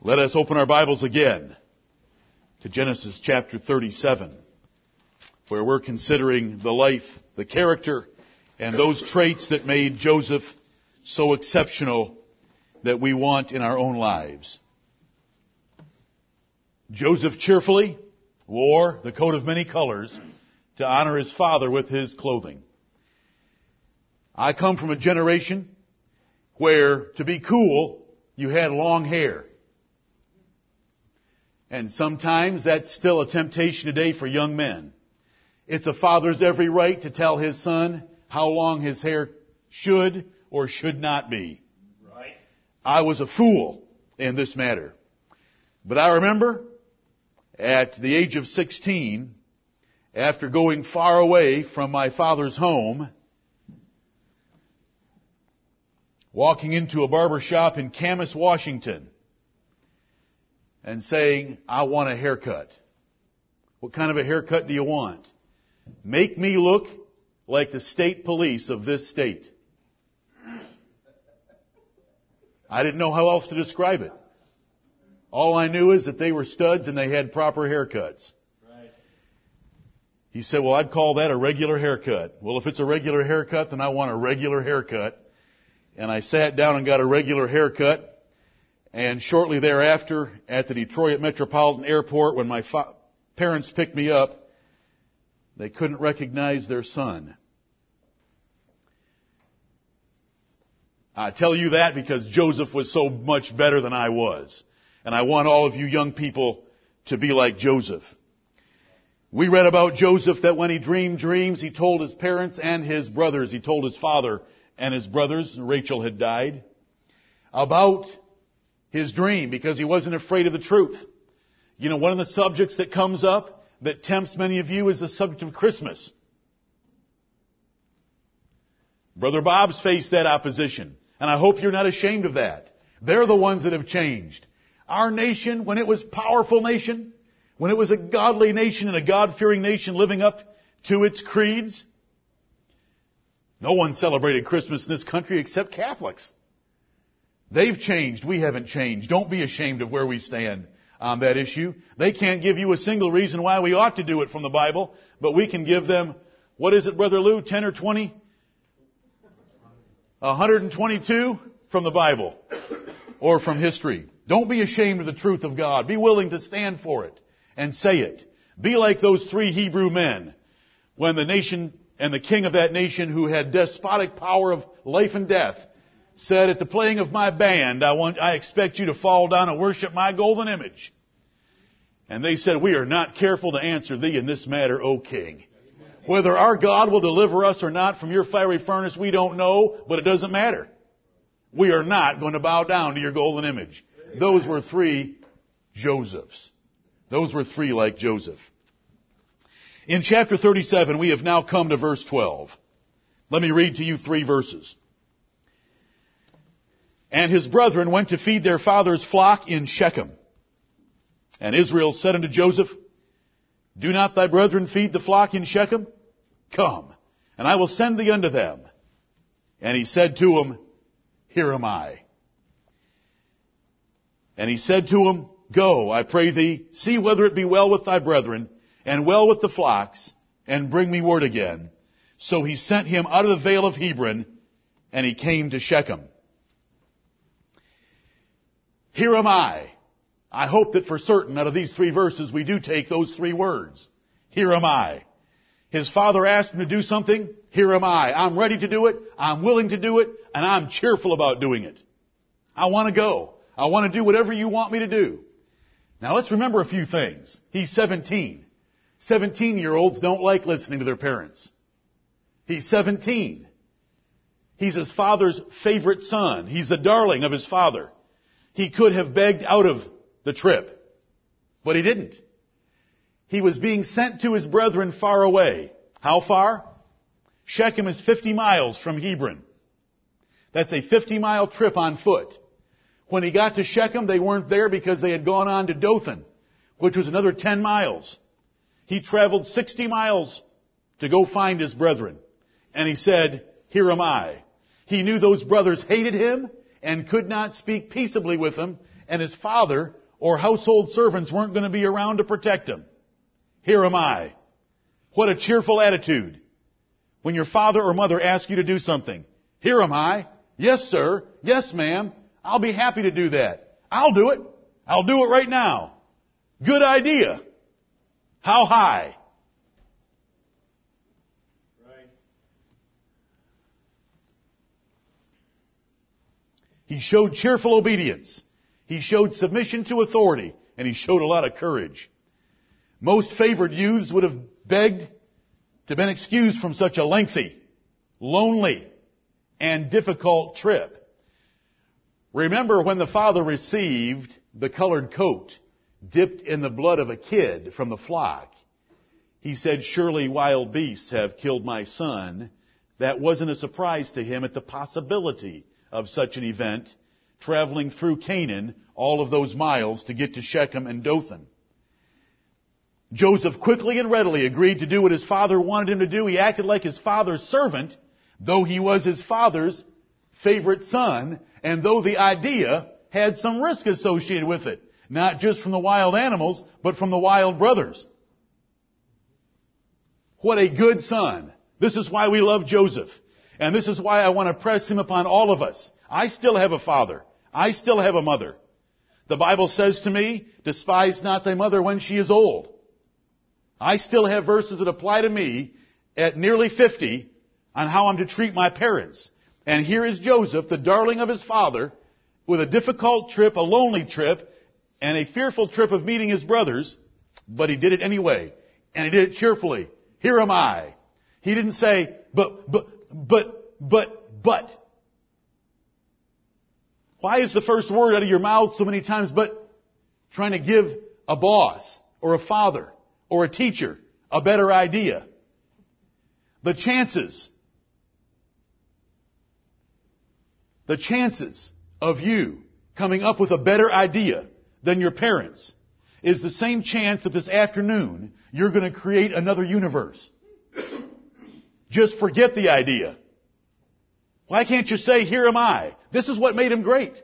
Let us open our Bibles again to Genesis chapter 37, where we're considering the life, the character, and those traits that made Joseph so exceptional that we want in our own lives. Joseph cheerfully wore the coat of many colors to honor his father with his clothing. I come from a generation where to be cool, you had long hair. And sometimes that's still a temptation today for young men. It's a father's every right to tell his son how long his hair should or should not be. Right. I was a fool in this matter. But I remember at the age of 16, after going far away from my father's home, walking into a barber shop in Camas, Washington, and saying, I want a haircut. What kind of a haircut do you want? Make me look like the state police of this state. I didn't know how else to describe it. All I knew is that they were studs and they had proper haircuts. Right. He said, well, I'd call that a regular haircut. Well, if it's a regular haircut, then I want a regular haircut. And I sat down and got a regular haircut. And shortly thereafter, at the Detroit Metropolitan Airport, when my fa- parents picked me up, they couldn't recognize their son. I tell you that because Joseph was so much better than I was. And I want all of you young people to be like Joseph. We read about Joseph that when he dreamed dreams, he told his parents and his brothers, he told his father and his brothers, Rachel had died, about his dream because he wasn't afraid of the truth. You know, one of the subjects that comes up that tempts many of you is the subject of Christmas. Brother Bob's faced that opposition, and I hope you're not ashamed of that. They're the ones that have changed. Our nation, when it was powerful nation, when it was a godly nation and a God-fearing nation living up to its creeds, no one celebrated Christmas in this country except Catholics. They've changed. We haven't changed. Don't be ashamed of where we stand on that issue. They can't give you a single reason why we ought to do it from the Bible, but we can give them, what is it, Brother Lou, 10 or 20? 122 from the Bible or from history. Don't be ashamed of the truth of God. Be willing to stand for it and say it. Be like those three Hebrew men when the nation and the king of that nation who had despotic power of life and death said at the playing of my band, I want, I expect you to fall down and worship my golden image. And they said, we are not careful to answer thee in this matter, O king. Whether our God will deliver us or not from your fiery furnace, we don't know, but it doesn't matter. We are not going to bow down to your golden image. Those were three Josephs. Those were three like Joseph. In chapter 37, we have now come to verse 12. Let me read to you three verses. And his brethren went to feed their father's flock in Shechem. And Israel said unto Joseph, Do not thy brethren feed the flock in Shechem? Come, and I will send thee unto them. And he said to him, Here am I. And he said to him, Go, I pray thee, see whether it be well with thy brethren, and well with the flocks, and bring me word again. So he sent him out of the vale of Hebron, and he came to Shechem. Here am I. I hope that for certain out of these three verses we do take those three words. Here am I. His father asked him to do something. Here am I. I'm ready to do it. I'm willing to do it. And I'm cheerful about doing it. I want to go. I want to do whatever you want me to do. Now let's remember a few things. He's 17. 17 year olds don't like listening to their parents. He's 17. He's his father's favorite son. He's the darling of his father. He could have begged out of the trip, but he didn't. He was being sent to his brethren far away. How far? Shechem is 50 miles from Hebron. That's a 50 mile trip on foot. When he got to Shechem, they weren't there because they had gone on to Dothan, which was another 10 miles. He traveled 60 miles to go find his brethren. And he said, here am I. He knew those brothers hated him and could not speak peaceably with him and his father or household servants weren't going to be around to protect him. Here am I. What a cheerful attitude. When your father or mother asks you to do something. Here am I. Yes, sir. Yes, ma'am. I'll be happy to do that. I'll do it. I'll do it right now. Good idea. How high? He showed cheerful obedience. He showed submission to authority. And he showed a lot of courage. Most favored youths would have begged to have been excused from such a lengthy, lonely, and difficult trip. Remember when the father received the colored coat dipped in the blood of a kid from the flock. He said, surely wild beasts have killed my son. That wasn't a surprise to him at the possibility of such an event traveling through Canaan all of those miles to get to Shechem and Dothan. Joseph quickly and readily agreed to do what his father wanted him to do. He acted like his father's servant, though he was his father's favorite son, and though the idea had some risk associated with it. Not just from the wild animals, but from the wild brothers. What a good son. This is why we love Joseph. And this is why I want to press him upon all of us. I still have a father. I still have a mother. The Bible says to me, despise not thy mother when she is old. I still have verses that apply to me at nearly 50 on how I'm to treat my parents. And here is Joseph, the darling of his father, with a difficult trip, a lonely trip, and a fearful trip of meeting his brothers, but he did it anyway. And he did it cheerfully. Here am I. He didn't say, but, but, but, but, but. Why is the first word out of your mouth so many times but trying to give a boss or a father or a teacher a better idea? The chances, the chances of you coming up with a better idea than your parents is the same chance that this afternoon you're going to create another universe. Just forget the idea. Why can't you say, here am I? This is what made him great.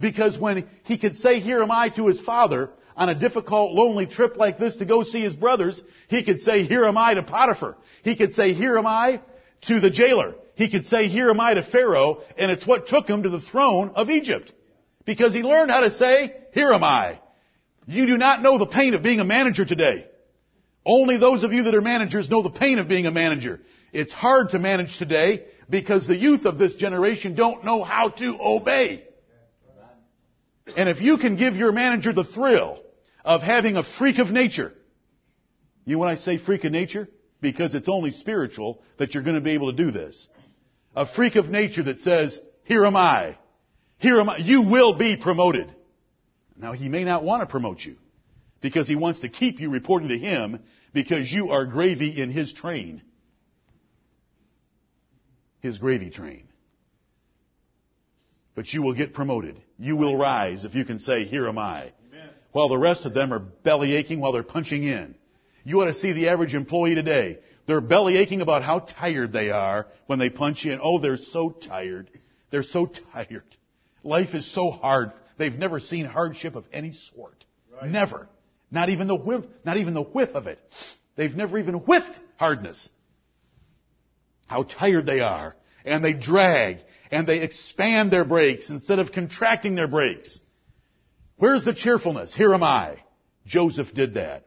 Because when he could say, here am I to his father on a difficult, lonely trip like this to go see his brothers, he could say, here am I to Potiphar. He could say, here am I to the jailer. He could say, here am I to Pharaoh, and it's what took him to the throne of Egypt. Because he learned how to say, here am I. You do not know the pain of being a manager today. Only those of you that are managers know the pain of being a manager. It's hard to manage today because the youth of this generation don't know how to obey. And if you can give your manager the thrill of having a freak of nature, you know when I say freak of nature? Because it's only spiritual that you're going to be able to do this. A freak of nature that says, here am I. Here am I. You will be promoted. Now he may not want to promote you because he wants to keep you reporting to him because you are gravy in his train. His gravy train. But you will get promoted. You will rise if you can say, here am I. Amen. While the rest of them are belly aching while they're punching in. You ought to see the average employee today. They're belly aching about how tired they are when they punch in. Oh, they're so tired. They're so tired. Life is so hard. They've never seen hardship of any sort. Right. Never. Not even the whiff, not even the whiff of it. They've never even whiffed hardness. How tired they are. And they drag and they expand their breaks instead of contracting their breaks. Where's the cheerfulness? Here am I. Joseph did that.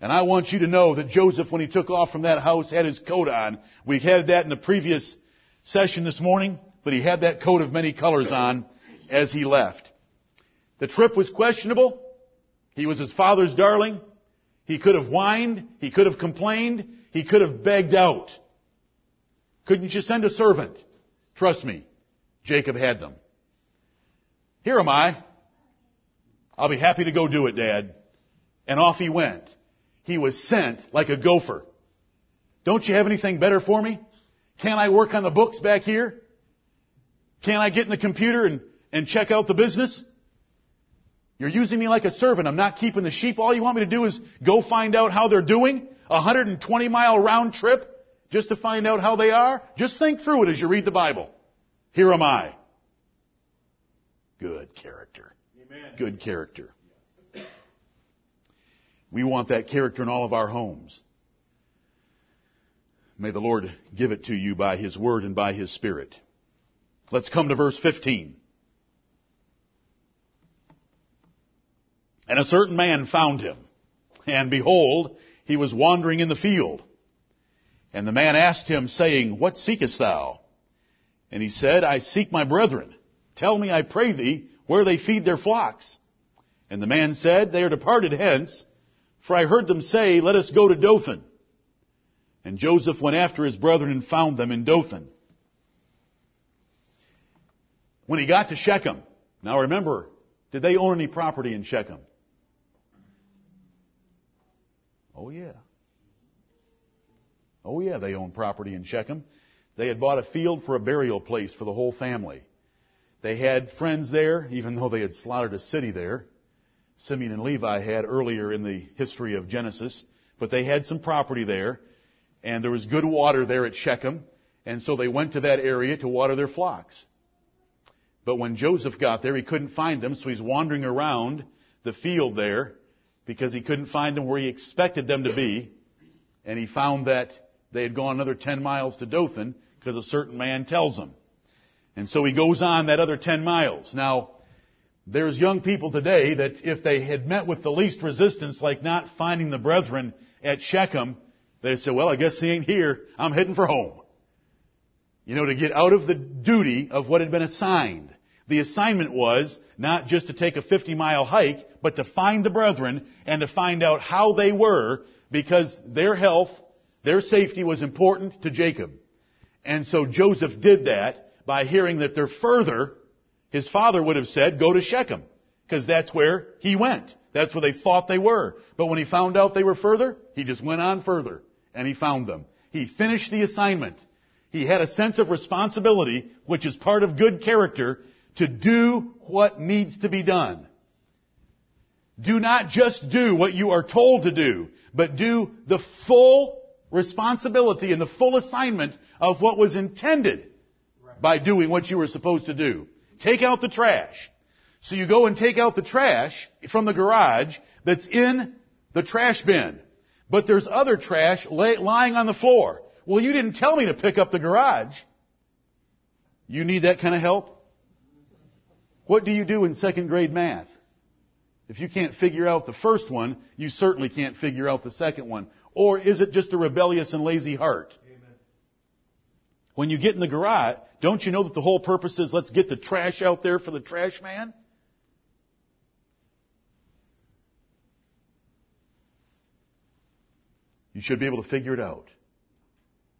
And I want you to know that Joseph, when he took off from that house, had his coat on. We had that in the previous session this morning, but he had that coat of many colors on as he left. The trip was questionable. He was his father's darling. He could have whined. He could have complained. He could have begged out. Couldn't you send a servant? Trust me, Jacob had them. Here am I. I'll be happy to go do it, Dad. And off he went. He was sent like a gopher. Don't you have anything better for me? Can't I work on the books back here? Can't I get in the computer and, and check out the business? You're using me like a servant. I'm not keeping the sheep. All you want me to do is go find out how they're doing? A 120 mile round trip just to find out how they are? Just think through it as you read the Bible. Here am I. Good character. Good character. We want that character in all of our homes. May the Lord give it to you by His Word and by His Spirit. Let's come to verse 15. And a certain man found him, and behold, he was wandering in the field. And the man asked him, saying, What seekest thou? And he said, I seek my brethren. Tell me, I pray thee, where they feed their flocks. And the man said, They are departed hence, for I heard them say, Let us go to Dothan. And Joseph went after his brethren and found them in Dothan. When he got to Shechem, now remember, did they own any property in Shechem? Oh yeah. Oh yeah, they owned property in Shechem. They had bought a field for a burial place for the whole family. They had friends there, even though they had slaughtered a city there. Simeon and Levi had earlier in the history of Genesis, but they had some property there, and there was good water there at Shechem, and so they went to that area to water their flocks. But when Joseph got there, he couldn't find them, so he's wandering around the field there because he couldn't find them where he expected them to be, and he found that they had gone another 10 miles to Dothan because a certain man tells them. And so he goes on that other 10 miles. Now, there's young people today that if they had met with the least resistance, like not finding the brethren at Shechem, they'd say, well, I guess he ain't here. I'm heading for home. You know, to get out of the duty of what had been assigned. The assignment was not just to take a 50 mile hike, but to find the brethren and to find out how they were because their health, their safety was important to Jacob. And so Joseph did that by hearing that they're further. His father would have said, go to Shechem, because that's where he went. That's where they thought they were. But when he found out they were further, he just went on further, and he found them. He finished the assignment. He had a sense of responsibility, which is part of good character, to do what needs to be done. Do not just do what you are told to do, but do the full responsibility and the full assignment of what was intended by doing what you were supposed to do. Take out the trash. So you go and take out the trash from the garage that's in the trash bin. But there's other trash lay, lying on the floor. Well, you didn't tell me to pick up the garage. You need that kind of help? What do you do in second grade math? If you can't figure out the first one, you certainly can't figure out the second one. Or is it just a rebellious and lazy heart? Amen. When you get in the garage, don't you know that the whole purpose is let's get the trash out there for the trash man? You should be able to figure it out.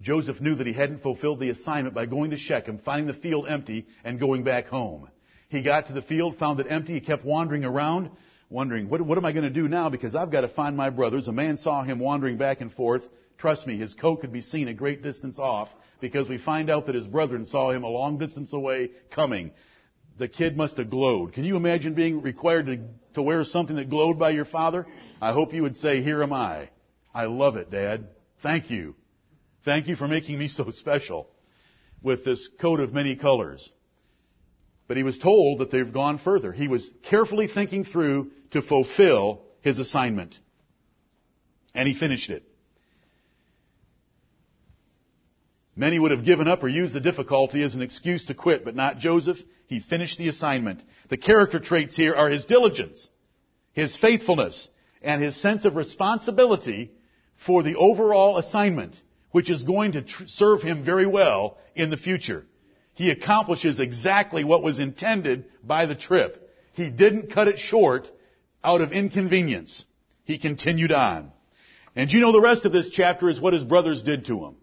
Joseph knew that he hadn't fulfilled the assignment by going to Shechem, finding the field empty, and going back home. He got to the field, found it empty, he kept wandering around, wondering, what, what am I going to do now? Because I've got to find my brothers. A man saw him wandering back and forth. Trust me, his coat could be seen a great distance off because we find out that his brethren saw him a long distance away coming. The kid must have glowed. Can you imagine being required to, to wear something that glowed by your father? I hope you would say, here am I. I love it, Dad. Thank you. Thank you for making me so special with this coat of many colors. But he was told that they've gone further. He was carefully thinking through to fulfill his assignment. And he finished it. Many would have given up or used the difficulty as an excuse to quit, but not Joseph. He finished the assignment. The character traits here are his diligence, his faithfulness, and his sense of responsibility for the overall assignment, which is going to tr- serve him very well in the future. He accomplishes exactly what was intended by the trip. He didn't cut it short out of inconvenience. He continued on. And you know the rest of this chapter is what his brothers did to him.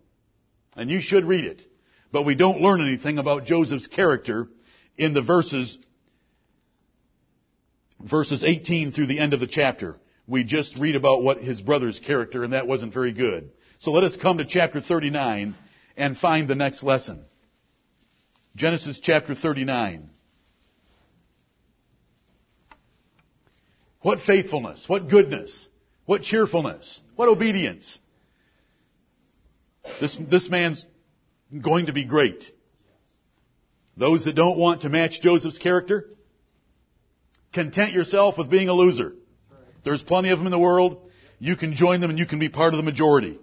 And you should read it. But we don't learn anything about Joseph's character in the verses, verses 18 through the end of the chapter. We just read about what his brother's character and that wasn't very good. So let us come to chapter 39 and find the next lesson. Genesis chapter 39. What faithfulness, what goodness, what cheerfulness, what obedience. This, this man's going to be great. Those that don't want to match Joseph's character, Content yourself with being a loser. There's plenty of them in the world. You can join them and you can be part of the majority.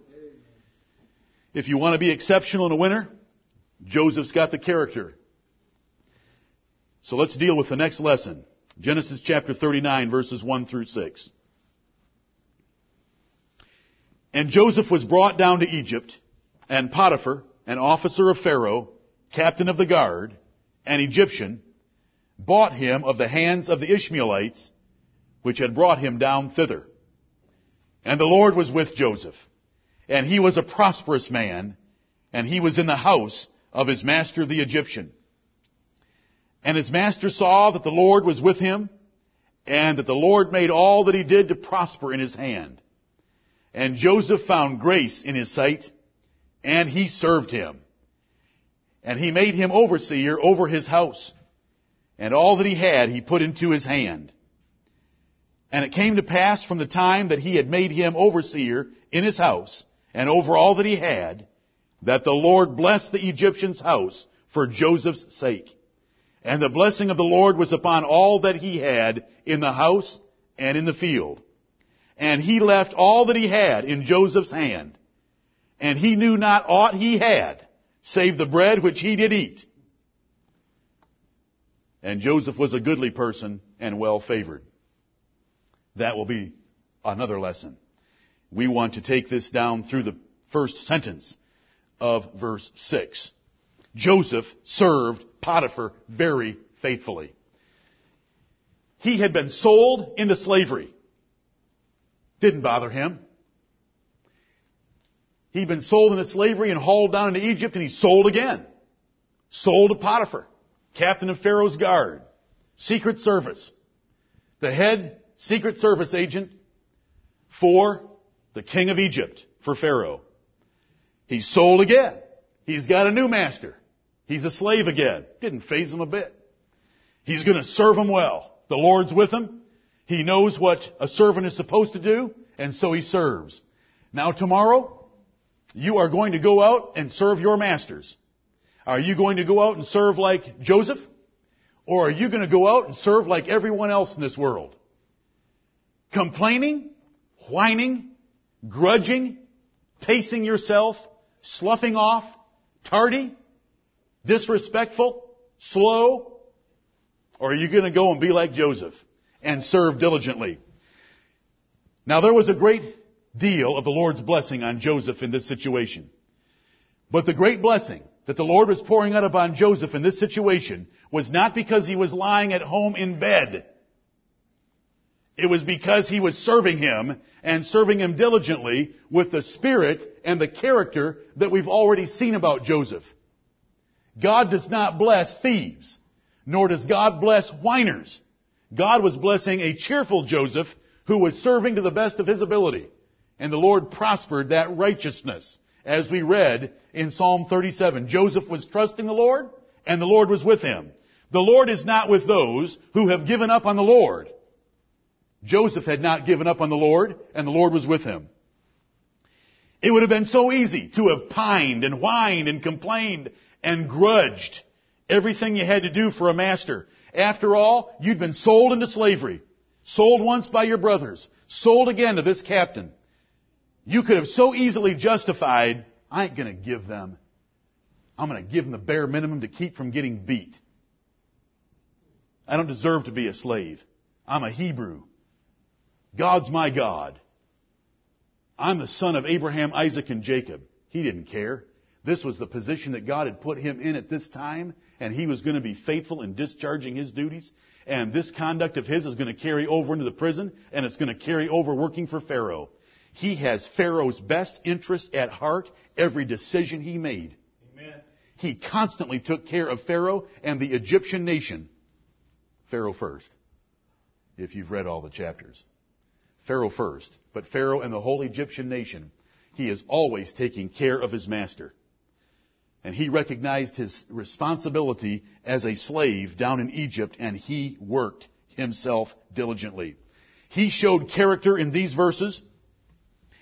If you want to be exceptional and a winner, Joseph's got the character. So let's deal with the next lesson. Genesis chapter 39 verses 1 through 6. And Joseph was brought down to Egypt, and Potiphar, an officer of Pharaoh, captain of the guard, an Egyptian, bought him of the hands of the Ishmaelites, which had brought him down thither. And the Lord was with Joseph, and he was a prosperous man, and he was in the house of his master the Egyptian. And his master saw that the Lord was with him, and that the Lord made all that he did to prosper in his hand. And Joseph found grace in his sight, and he served him. And he made him overseer over his house. And all that he had he put into his hand. And it came to pass from the time that he had made him overseer in his house, and over all that he had, that the Lord blessed the Egyptian's house for Joseph's sake. And the blessing of the Lord was upon all that he had in the house and in the field. And he left all that he had in Joseph's hand. And he knew not aught he had, save the bread which he did eat. And Joseph was a goodly person and well favored. That will be another lesson. We want to take this down through the first sentence of verse 6. Joseph served Potiphar very faithfully. He had been sold into slavery. Didn't bother him. He'd been sold into slavery and hauled down into Egypt and he sold again. Sold to Potiphar, captain of Pharaoh's guard, secret service, the head secret service agent for the king of Egypt, for Pharaoh. He's sold again. He's got a new master. He's a slave again. Didn't faze him a bit. He's going to serve him well. The Lord's with him. He knows what a servant is supposed to do, and so he serves. Now tomorrow, you are going to go out and serve your masters. Are you going to go out and serve like Joseph? Or are you going to go out and serve like everyone else in this world? Complaining, whining, grudging, pacing yourself, sloughing off, tardy, disrespectful, slow? Or are you going to go and be like Joseph and serve diligently? Now there was a great deal of the Lord's blessing on Joseph in this situation. But the great blessing that the Lord was pouring out upon Joseph in this situation was not because he was lying at home in bed. It was because he was serving him and serving him diligently with the spirit and the character that we've already seen about Joseph. God does not bless thieves, nor does God bless whiners. God was blessing a cheerful Joseph who was serving to the best of his ability. And the Lord prospered that righteousness. As we read in Psalm 37, Joseph was trusting the Lord, and the Lord was with him. The Lord is not with those who have given up on the Lord. Joseph had not given up on the Lord, and the Lord was with him. It would have been so easy to have pined and whined and complained and grudged everything you had to do for a master. After all, you'd been sold into slavery. Sold once by your brothers. Sold again to this captain. You could have so easily justified, I ain't gonna give them. I'm gonna give them the bare minimum to keep from getting beat. I don't deserve to be a slave. I'm a Hebrew. God's my God. I'm the son of Abraham, Isaac, and Jacob. He didn't care. This was the position that God had put him in at this time, and he was going to be faithful in discharging his duties. And this conduct of his is going to carry over into the prison, and it's going to carry over working for Pharaoh. He has Pharaoh's best interest at heart every decision he made. Amen. He constantly took care of Pharaoh and the Egyptian nation. Pharaoh first, if you've read all the chapters. Pharaoh first, but Pharaoh and the whole Egyptian nation, he is always taking care of his master. And he recognized his responsibility as a slave down in Egypt and he worked himself diligently. He showed character in these verses.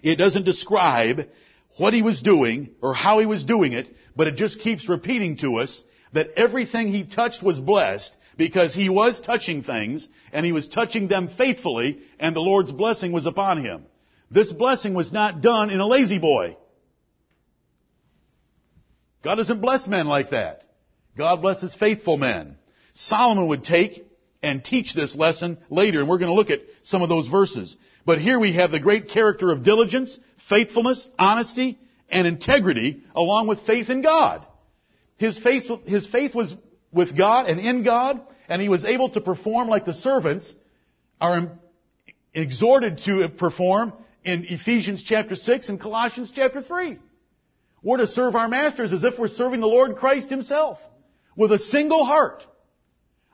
It doesn't describe what he was doing or how he was doing it, but it just keeps repeating to us that everything he touched was blessed Because he was touching things, and he was touching them faithfully, and the Lord's blessing was upon him. This blessing was not done in a La-Z-Boy. God doesn't bless men like that. God blesses faithful men. Solomon would take and teach this lesson later, and we're going to look at some of those verses. But here we have the great character of diligence, faithfulness, honesty, and integrity, along with faith in God. His faith, his faith was with God and in God, and he was able to perform like the servants are exhorted to perform in Ephesians chapter 6 and Colossians chapter 3. We're to serve our masters as if we're serving the Lord Christ himself with a single heart.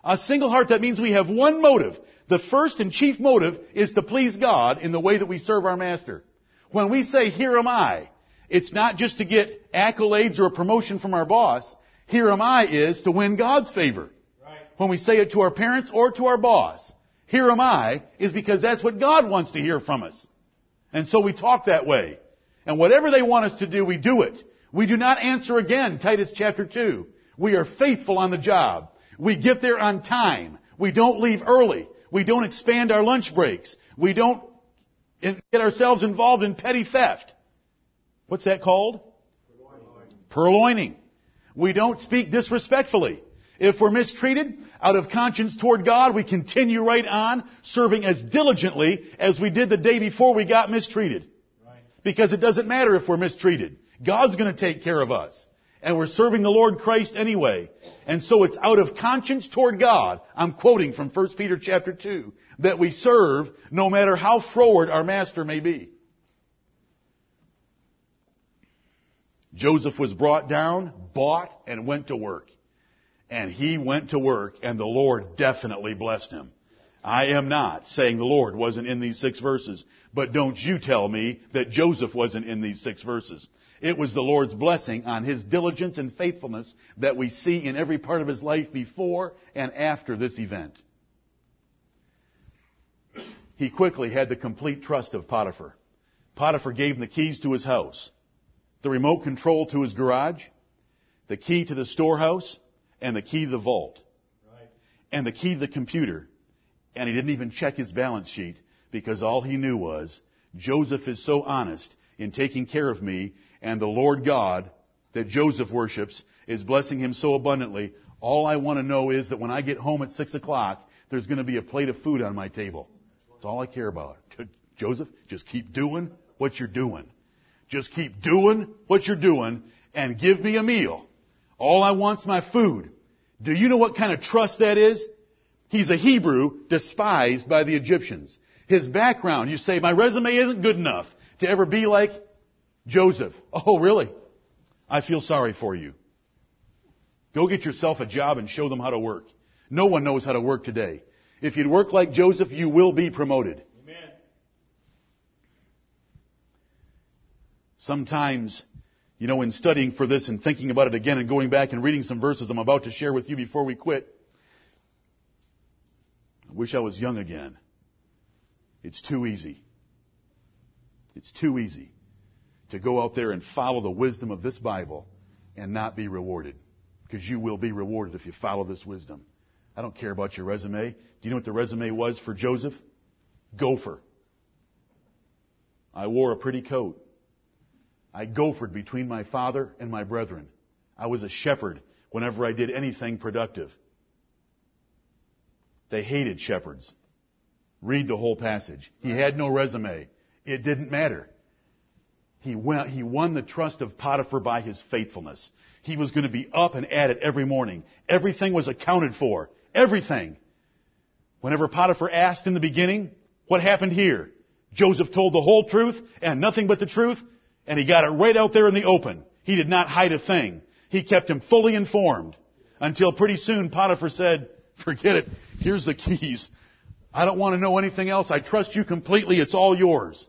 A single heart, that means we have one motive. The first and chief motive is to please God in the way that we serve our master. When we say, here am I, it's not just to get accolades or a promotion from our boss. Here am I is to win God's favor. Right. When we say it to our parents or to our boss, here am I is because that's what God wants to hear from us. And so we talk that way. And whatever they want us to do, we do it. We do not answer again, Titus chapter 2. We are faithful on the job. We get there on time. We don't leave early. We don't expand our lunch breaks. We don't get ourselves involved in petty theft. What's that called? Purloining. We don't speak disrespectfully. If we're mistreated, out of conscience toward God, we continue right on serving as diligently as we did the day before we got mistreated. Because it doesn't matter if we're mistreated. God's gonna take care of us and we're serving the Lord Christ anyway. And so it's out of conscience toward God, I'm quoting from 1 Peter chapter 2, that we serve no matter how froward our master may be. Joseph was brought down, bought, and went to work. And he went to work, and the Lord definitely blessed him. I am not saying the Lord wasn't in these six verses, but don't you tell me that Joseph wasn't in these six verses. It was the Lord's blessing on his diligence and faithfulness that we see in every part of his life before and after this event. He quickly had the complete trust of Potiphar. Potiphar gave him the keys to his house, the remote control to his garage, the key to the storehouse, and the key to the vault, right. and the key to the computer. And he didn't even check his balance sheet because all he knew was Joseph is so honest in taking care of me and the Lord God that Joseph worships is blessing him so abundantly. All I want to know is that when I get home at six o'clock, there's going to be a plate of food on my table. That's all I care about. Joseph, just keep doing what you're doing. Just keep doing what you're doing and give me a meal. All I want's my food. Do you know what kind of trust that is? He's a Hebrew despised by the Egyptians. His background, you say, my resume isn't good enough to ever be like Joseph. Oh, really? I feel sorry for you. Go get yourself a job and show them how to work. No one knows how to work today. If you'd work like Joseph, you will be promoted. Amen. Sometimes, you know, in studying for this and thinking about it again and going back and reading some verses I'm about to share with you before we quit, I wish I was young again. It's too easy. It's too easy to go out there and follow the wisdom of this Bible and not be rewarded. Because you will be rewarded if you follow this wisdom. I don't care about your resume. Do you know what the resume was for Joseph? Gopher. I wore a pretty coat. I gophered between my father and my brethren. I was a shepherd whenever I did anything productive. They hated shepherds. Read the whole passage. He had no resume. It didn't matter. He, went, he won the trust of Potiphar by his faithfulness. He was going to be up and at it every morning. Everything was accounted for. Everything. Whenever Potiphar asked in the beginning, what happened here? Joseph told the whole truth and nothing but the truth, and he got it right out there in the open. He did not hide a thing. He kept him fully informed until pretty soon Potiphar said, forget it. Here's the keys. I don't want to know anything else. I trust you completely. It's all yours.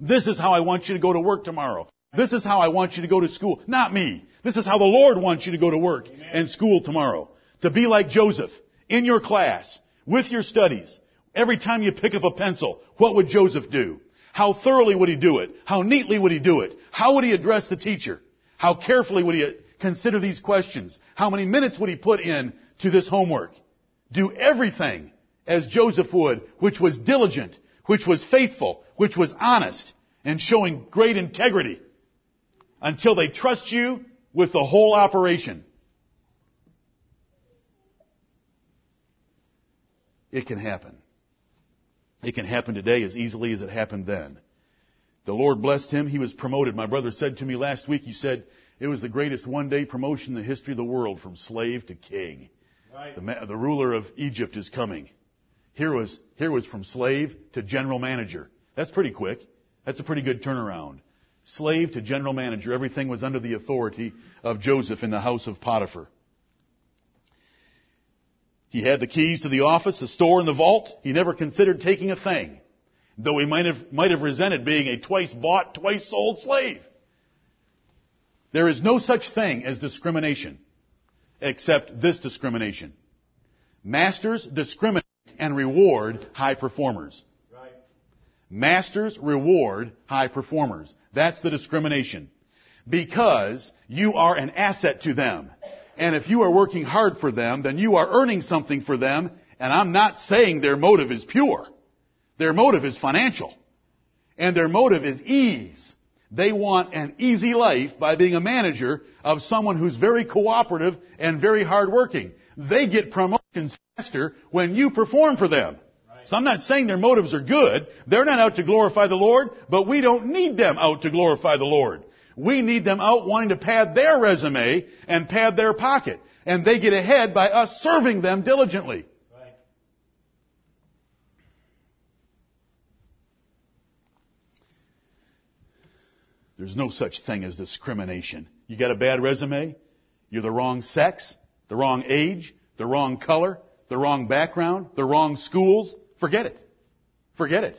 This is how I want you to go to work tomorrow. This is how I want you to go to school. Not me. This is how the Lord wants you to go to work Amen. and school tomorrow. To be like Joseph in your class, with your studies. Every time you pick up a pencil, what would Joseph do? How thoroughly would he do it? How neatly would he do it? How would he address the teacher? How carefully would he consider these questions. How many minutes would he put in to this homework? Do everything as Joseph would, which was diligent, which was faithful, which was honest, and showing great integrity until they trust you with the whole operation. It can happen. It can happen today as easily as it happened then. The Lord blessed him. He was promoted. My brother said to me last week, he said, it was the greatest one day promotion in the history of the world from slave to king. The, the ruler of Egypt is coming. Here was, here was from slave to general manager. That's pretty quick. That's a pretty good turnaround. Slave to general manager. Everything was under the authority of Joseph in the house of Potiphar. He had the keys to the office, the store, and the vault. He never considered taking a thing, though he might have, might have resented being a twice bought, twice sold slave. There is no such thing as discrimination, except this discrimination. Masters discriminate and reward high performers. Right. Masters reward high performers. That's the discrimination. Because you are an asset to them. And if you are working hard for them, then you are earning something for them. And I'm not saying their motive is pure. Their motive is financial. And their motive is ease. They want an easy life by being a manager of someone who's very cooperative and very hardworking. They get promotions faster when you perform for them. So I'm not saying their motives are good. They're not out to glorify the Lord, but we don't need them out to glorify the Lord. We need them out wanting to pad their resume and pad their pocket. And they get ahead by us serving them diligently. Right. There's no such thing as discrimination. You got a bad resume? You're the wrong sex, the wrong age, the wrong color, the wrong background, the wrong schools. Forget it. Forget it.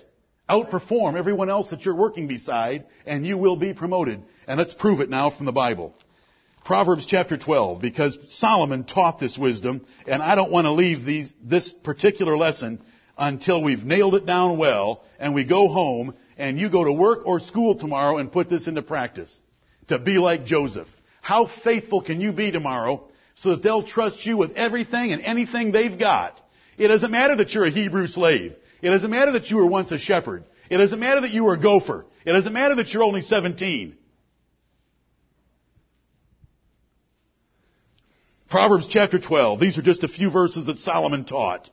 Outperform everyone else that you're working beside, and you will be promoted. And let's prove it now from the Bible. Proverbs chapter 12, because Solomon taught this wisdom, and I don't want to leave these, this particular lesson until we've nailed it down well, and we go home, and you go to work or school tomorrow and put this into practice. To be like Joseph. How faithful can you be tomorrow so that they'll trust you with everything and anything they've got? It doesn't matter that you're a Hebrew slave. It doesn't matter that you were once a shepherd. It doesn't matter that you were a gopher. It doesn't matter that you're only 17. Proverbs chapter 12. These are just a few verses that Solomon taught.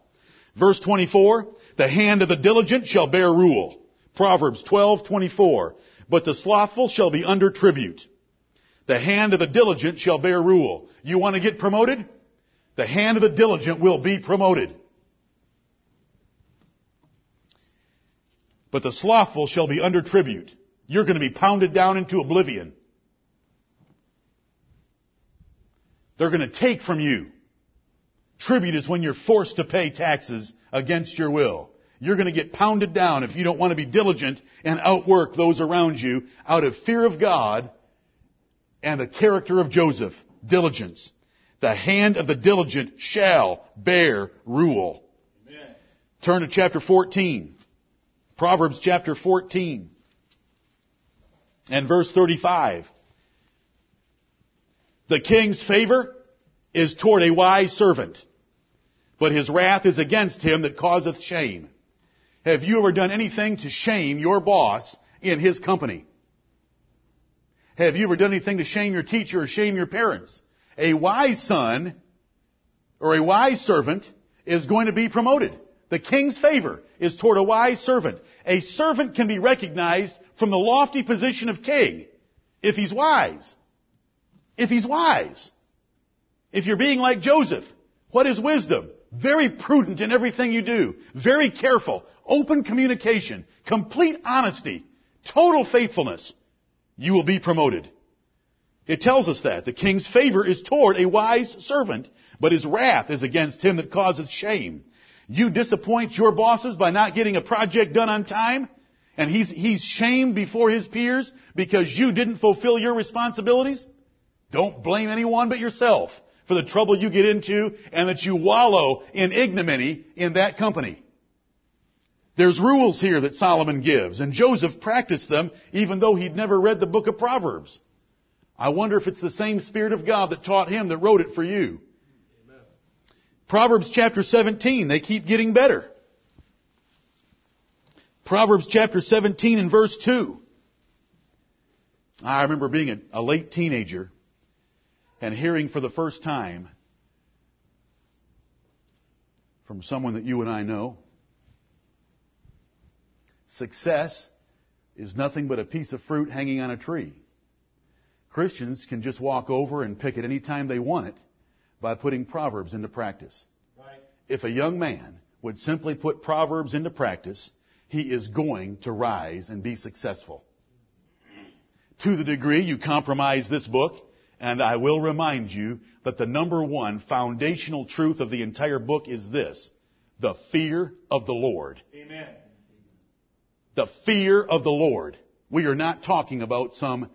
Verse 24, the hand of the diligent shall bear rule. Proverbs 12:24. But the slothful shall be under tribute. The hand of the diligent shall bear rule. You want to get promoted? The hand of the diligent will be promoted. but the slothful shall be under tribute. You're going to be pounded down into oblivion. They're going to take from you. Tribute is when you're forced to pay taxes against your will. You're going to get pounded down if you don't want to be diligent and outwork those around you out of fear of God and the character of Joseph. Diligence. The hand of the diligent shall bear rule. Amen. Turn to chapter 14. Proverbs chapter 14 and verse 35. The king's favor is toward a wise servant, but his wrath is against him that causeth shame. Have you ever done anything to shame your boss in his company? Have you ever done anything to shame your teacher or shame your parents? A wise son or a wise servant is going to be promoted. The king's favor is toward a wise servant. A servant can be recognized from the lofty position of king if he's wise. If he's wise. If you're being like Joseph, what is wisdom? Very prudent in everything you do. Very careful. Open communication. Complete honesty. Total faithfulness. You will be promoted. It tells us that. The king's favor is toward a wise servant, but his wrath is against him that causeth shame. You disappoint your bosses by not getting a project done on time, and he's, he's shamed before his peers because you didn't fulfill your responsibilities? Don't blame anyone but yourself for the trouble you get into and that you wallow in ignominy in that company. There's rules here that Solomon gives, and Joseph practiced them even though he'd never read the book of Proverbs. I wonder if it's the same Spirit of God that taught him that wrote it for you. Proverbs chapter 17, they keep getting better. Proverbs chapter 17 and verse 2. I remember being a, a late teenager and hearing for the first time from someone that you and I know, success is nothing but a piece of fruit hanging on a tree. Christians can just walk over and pick it any time they want it by putting Proverbs into practice. Right. If a young man would simply put Proverbs into practice, he is going to rise and be successful. To the degree you compromise this book, and I will remind you that the number one foundational truth of the entire book is this. The fear of the Lord. Amen. The fear of the Lord. We are not talking about some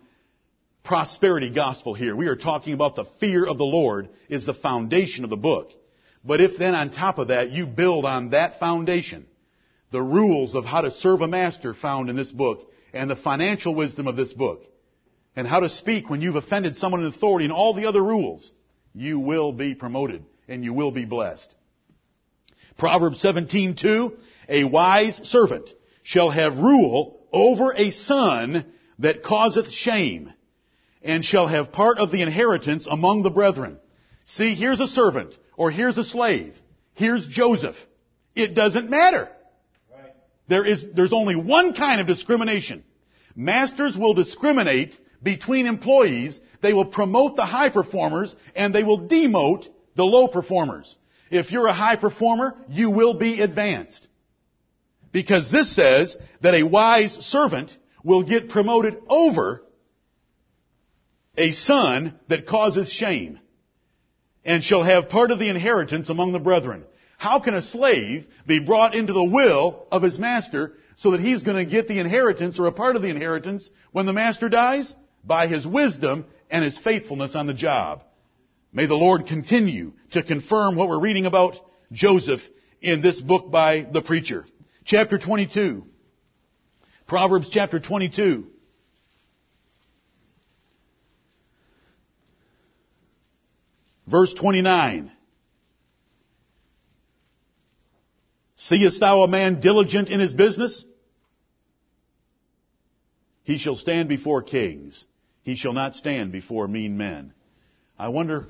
prosperity gospel here. We are talking about the fear of the Lord is the foundation of the book. But if then on top of that you build on that foundation, the rules of how to serve a master found in this book, and the financial wisdom of this book, and how to speak when you've offended someone in authority, and all the other rules, you will be promoted and you will be blessed. Proverbs 17:2, a wise servant shall have rule over a son that causeth shame, and shall have part of the inheritance among the brethren. See, here's a servant, or here's a slave. Here's Joseph. It doesn't matter. Right. There is, there's only one kind of discrimination. Masters will discriminate between employees. They will promote the high performers and they will demote the low performers. If you're a high performer, you will be advanced. Because this says that a wise servant will get promoted over a son that causes shame and shall have part of the inheritance among the brethren. How can a slave be brought into the will of his master so that he's going to get the inheritance or a part of the inheritance when the master dies? By his wisdom and his faithfulness on the job. May the Lord continue to confirm what we're reading about Joseph in this book by the preacher. Chapter 22. Proverbs chapter 22. Verse 29. Seest thou a man diligent in his business? He shall stand before kings. He shall not stand before mean men. I wonder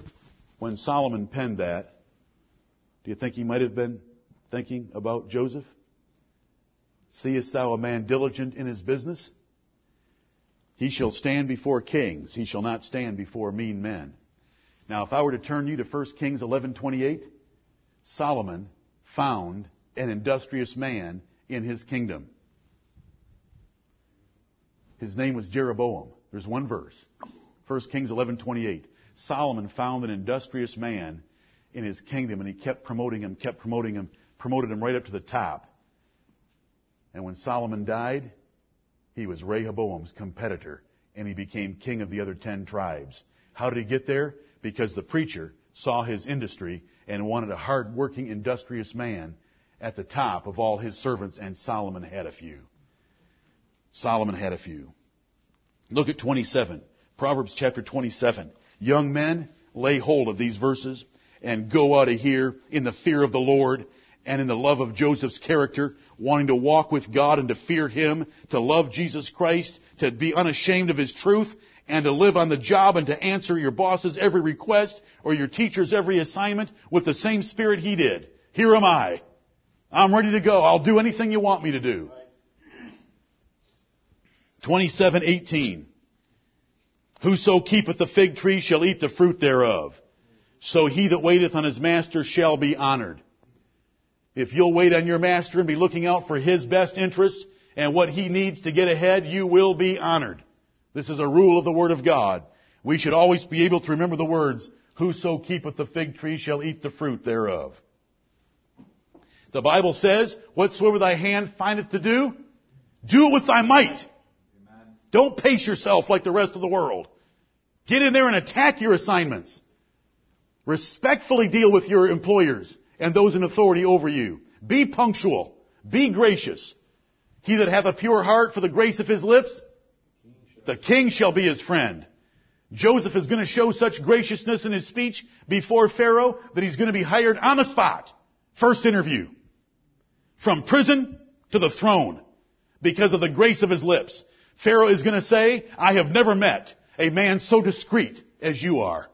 when Solomon penned that, do you think he might have been thinking about Joseph? Seest thou a man diligent in his business? He shall stand before kings. He shall not stand before mean men. Now, if I were to turn you to 1 Kings 11:28, Solomon found an industrious man in his kingdom. His name was Jeroboam. There's one verse. 1 Kings 11:28. Solomon found an industrious man in his kingdom and he kept promoting him, kept promoting him, promoted him right up to the top. And when Solomon died, he was Rehoboam's competitor and he became king of the other 10 tribes. How did he get there? Because the preacher saw his industry and wanted a hard-working, industrious man at the top of all his servants, and Solomon had a few. Solomon had a few. Look at 27. Proverbs chapter 27. Young men, lay hold of these verses and go out of here in the fear of the Lord and in the love of Joseph's character, wanting to walk with God and to fear Him, to love Jesus Christ, to be unashamed of His truth, and to live on the job and to answer your boss's every request or your teacher's every assignment with the same spirit he did. Here am I. I'm ready to go. I'll do anything you want me to do. 27:18 Whoso keepeth the fig tree shall eat the fruit thereof. So he that waiteth on his master shall be honored. If you'll wait on your master and be looking out for his best interests and what he needs to get ahead, you will be honored. This is a rule of the Word of God. We should always be able to remember the words, Whoso keepeth the fig tree shall eat the fruit thereof. The Bible says, Whatsoever thy hand findeth to do, do it with thy might. Don't pace yourself like the rest of the world. Get in there and attack your assignments. Respectfully deal with your employers and those in authority over you. Be punctual. Be gracious. He that hath a pure heart for the grace of his lips, the king shall be his friend. Joseph is going to show such graciousness in his speech before Pharaoh that he's going to be hired on the spot. First interview. From prison to the throne because of the grace of his lips. Pharaoh is going to say, I have never met a man so discreet as you are.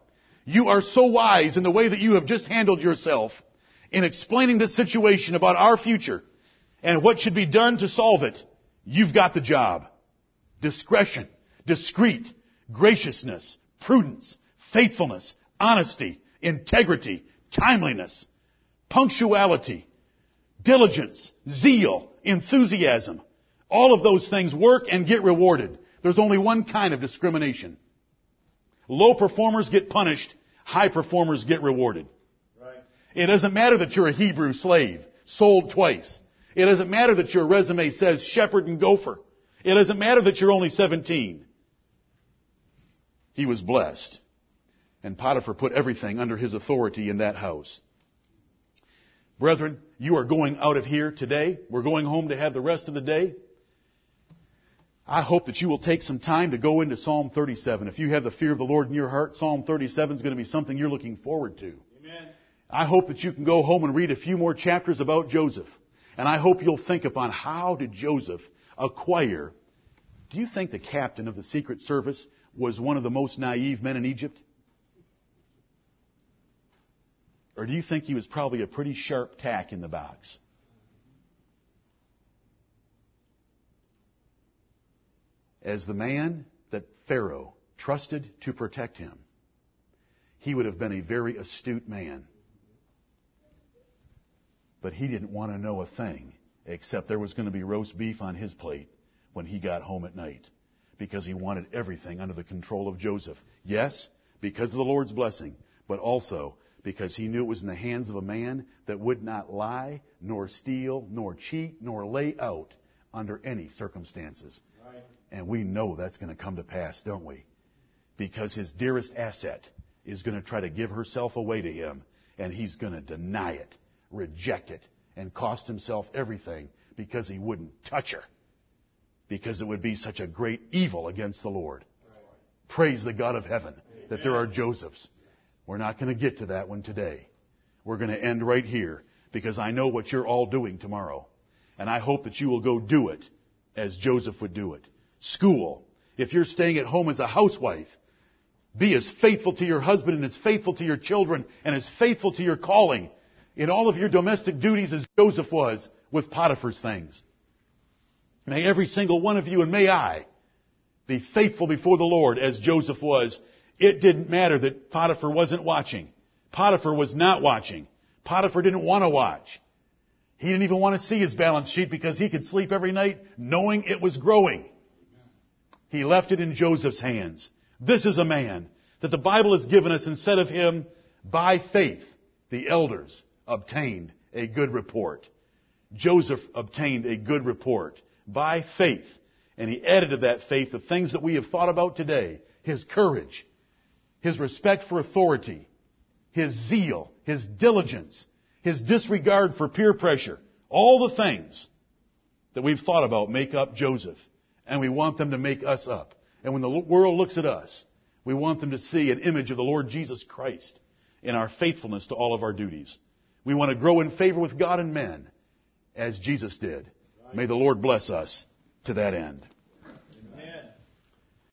You are so wise in the way that you have just handled yourself in explaining this situation about our future and what should be done to solve it. You've got the job. Discretion, discreet, graciousness, prudence, faithfulness, honesty, integrity, timeliness, punctuality, diligence, zeal, enthusiasm. All of those things work and get rewarded. There's only one kind of discrimination. Low performers get punished, high performers get rewarded. Right. It doesn't matter that you're a Hebrew slave, sold twice. It doesn't matter that your resume says shepherd and gopher. It doesn't matter that you're only 17. He was blessed. And Potiphar put everything under his authority in that house. Brethren, you are going out of here today. We're going home to have the rest of the day. I hope that you will take some time to go into Psalm 37. If you have the fear of the Lord in your heart, Psalm 37 is going to be something you're looking forward to. Amen. I hope that you can go home and read a few more chapters about Joseph. And I hope you'll think upon how did Joseph acquire. Do you think the captain of the Secret Service was one of the most naive men in Egypt? Or do you think he was probably a pretty sharp tack in the box? As the man that Pharaoh trusted to protect him, he would have been a very astute man. But he didn't want to know a thing except there was going to be roast beef on his plate when he got home at night because he wanted everything under the control of Joseph. Yes, because of the Lord's blessing, but also because he knew it was in the hands of a man that would not lie, nor steal, nor cheat, nor lay out under any circumstances. Right. And we know that's going to come to pass, don't we? Because his dearest asset is going to try to give herself away to him, and he's going to deny it, reject it, and cost himself everything because he wouldn't touch her because it would be such a great evil against the Lord. Praise the God of heaven that there are Josephs. We're not going to get to that one today. We're going to end right here because I know what you're all doing tomorrow. And I hope that you will go do it as Joseph would do it. School. If you're staying at home as a housewife, be as faithful to your husband and as faithful to your children and as faithful to your calling in all of your domestic duties as Joseph was with Potiphar's things. May every single one of you and may I be faithful before the Lord as Joseph was. It didn't matter that Potiphar wasn't watching. Potiphar was not watching. Potiphar didn't want to watch. He didn't even want to see his balance sheet because he could sleep every night knowing it was growing. He left it in Joseph's hands. This is a man that the Bible has given us and said of him, by faith, the elders obtained a good report. Joseph obtained a good report by faith. And he added to that faith the things that we have thought about today. His courage, his respect for authority, his zeal, his diligence, his disregard for peer pressure. All the things that we've thought about make up Joseph. And we want them to make us up. And when the world looks at us, we want them to see an image of the Lord Jesus Christ in our faithfulness to all of our duties. We want to grow in favor with God and men as Jesus did. May the Lord bless us to that end.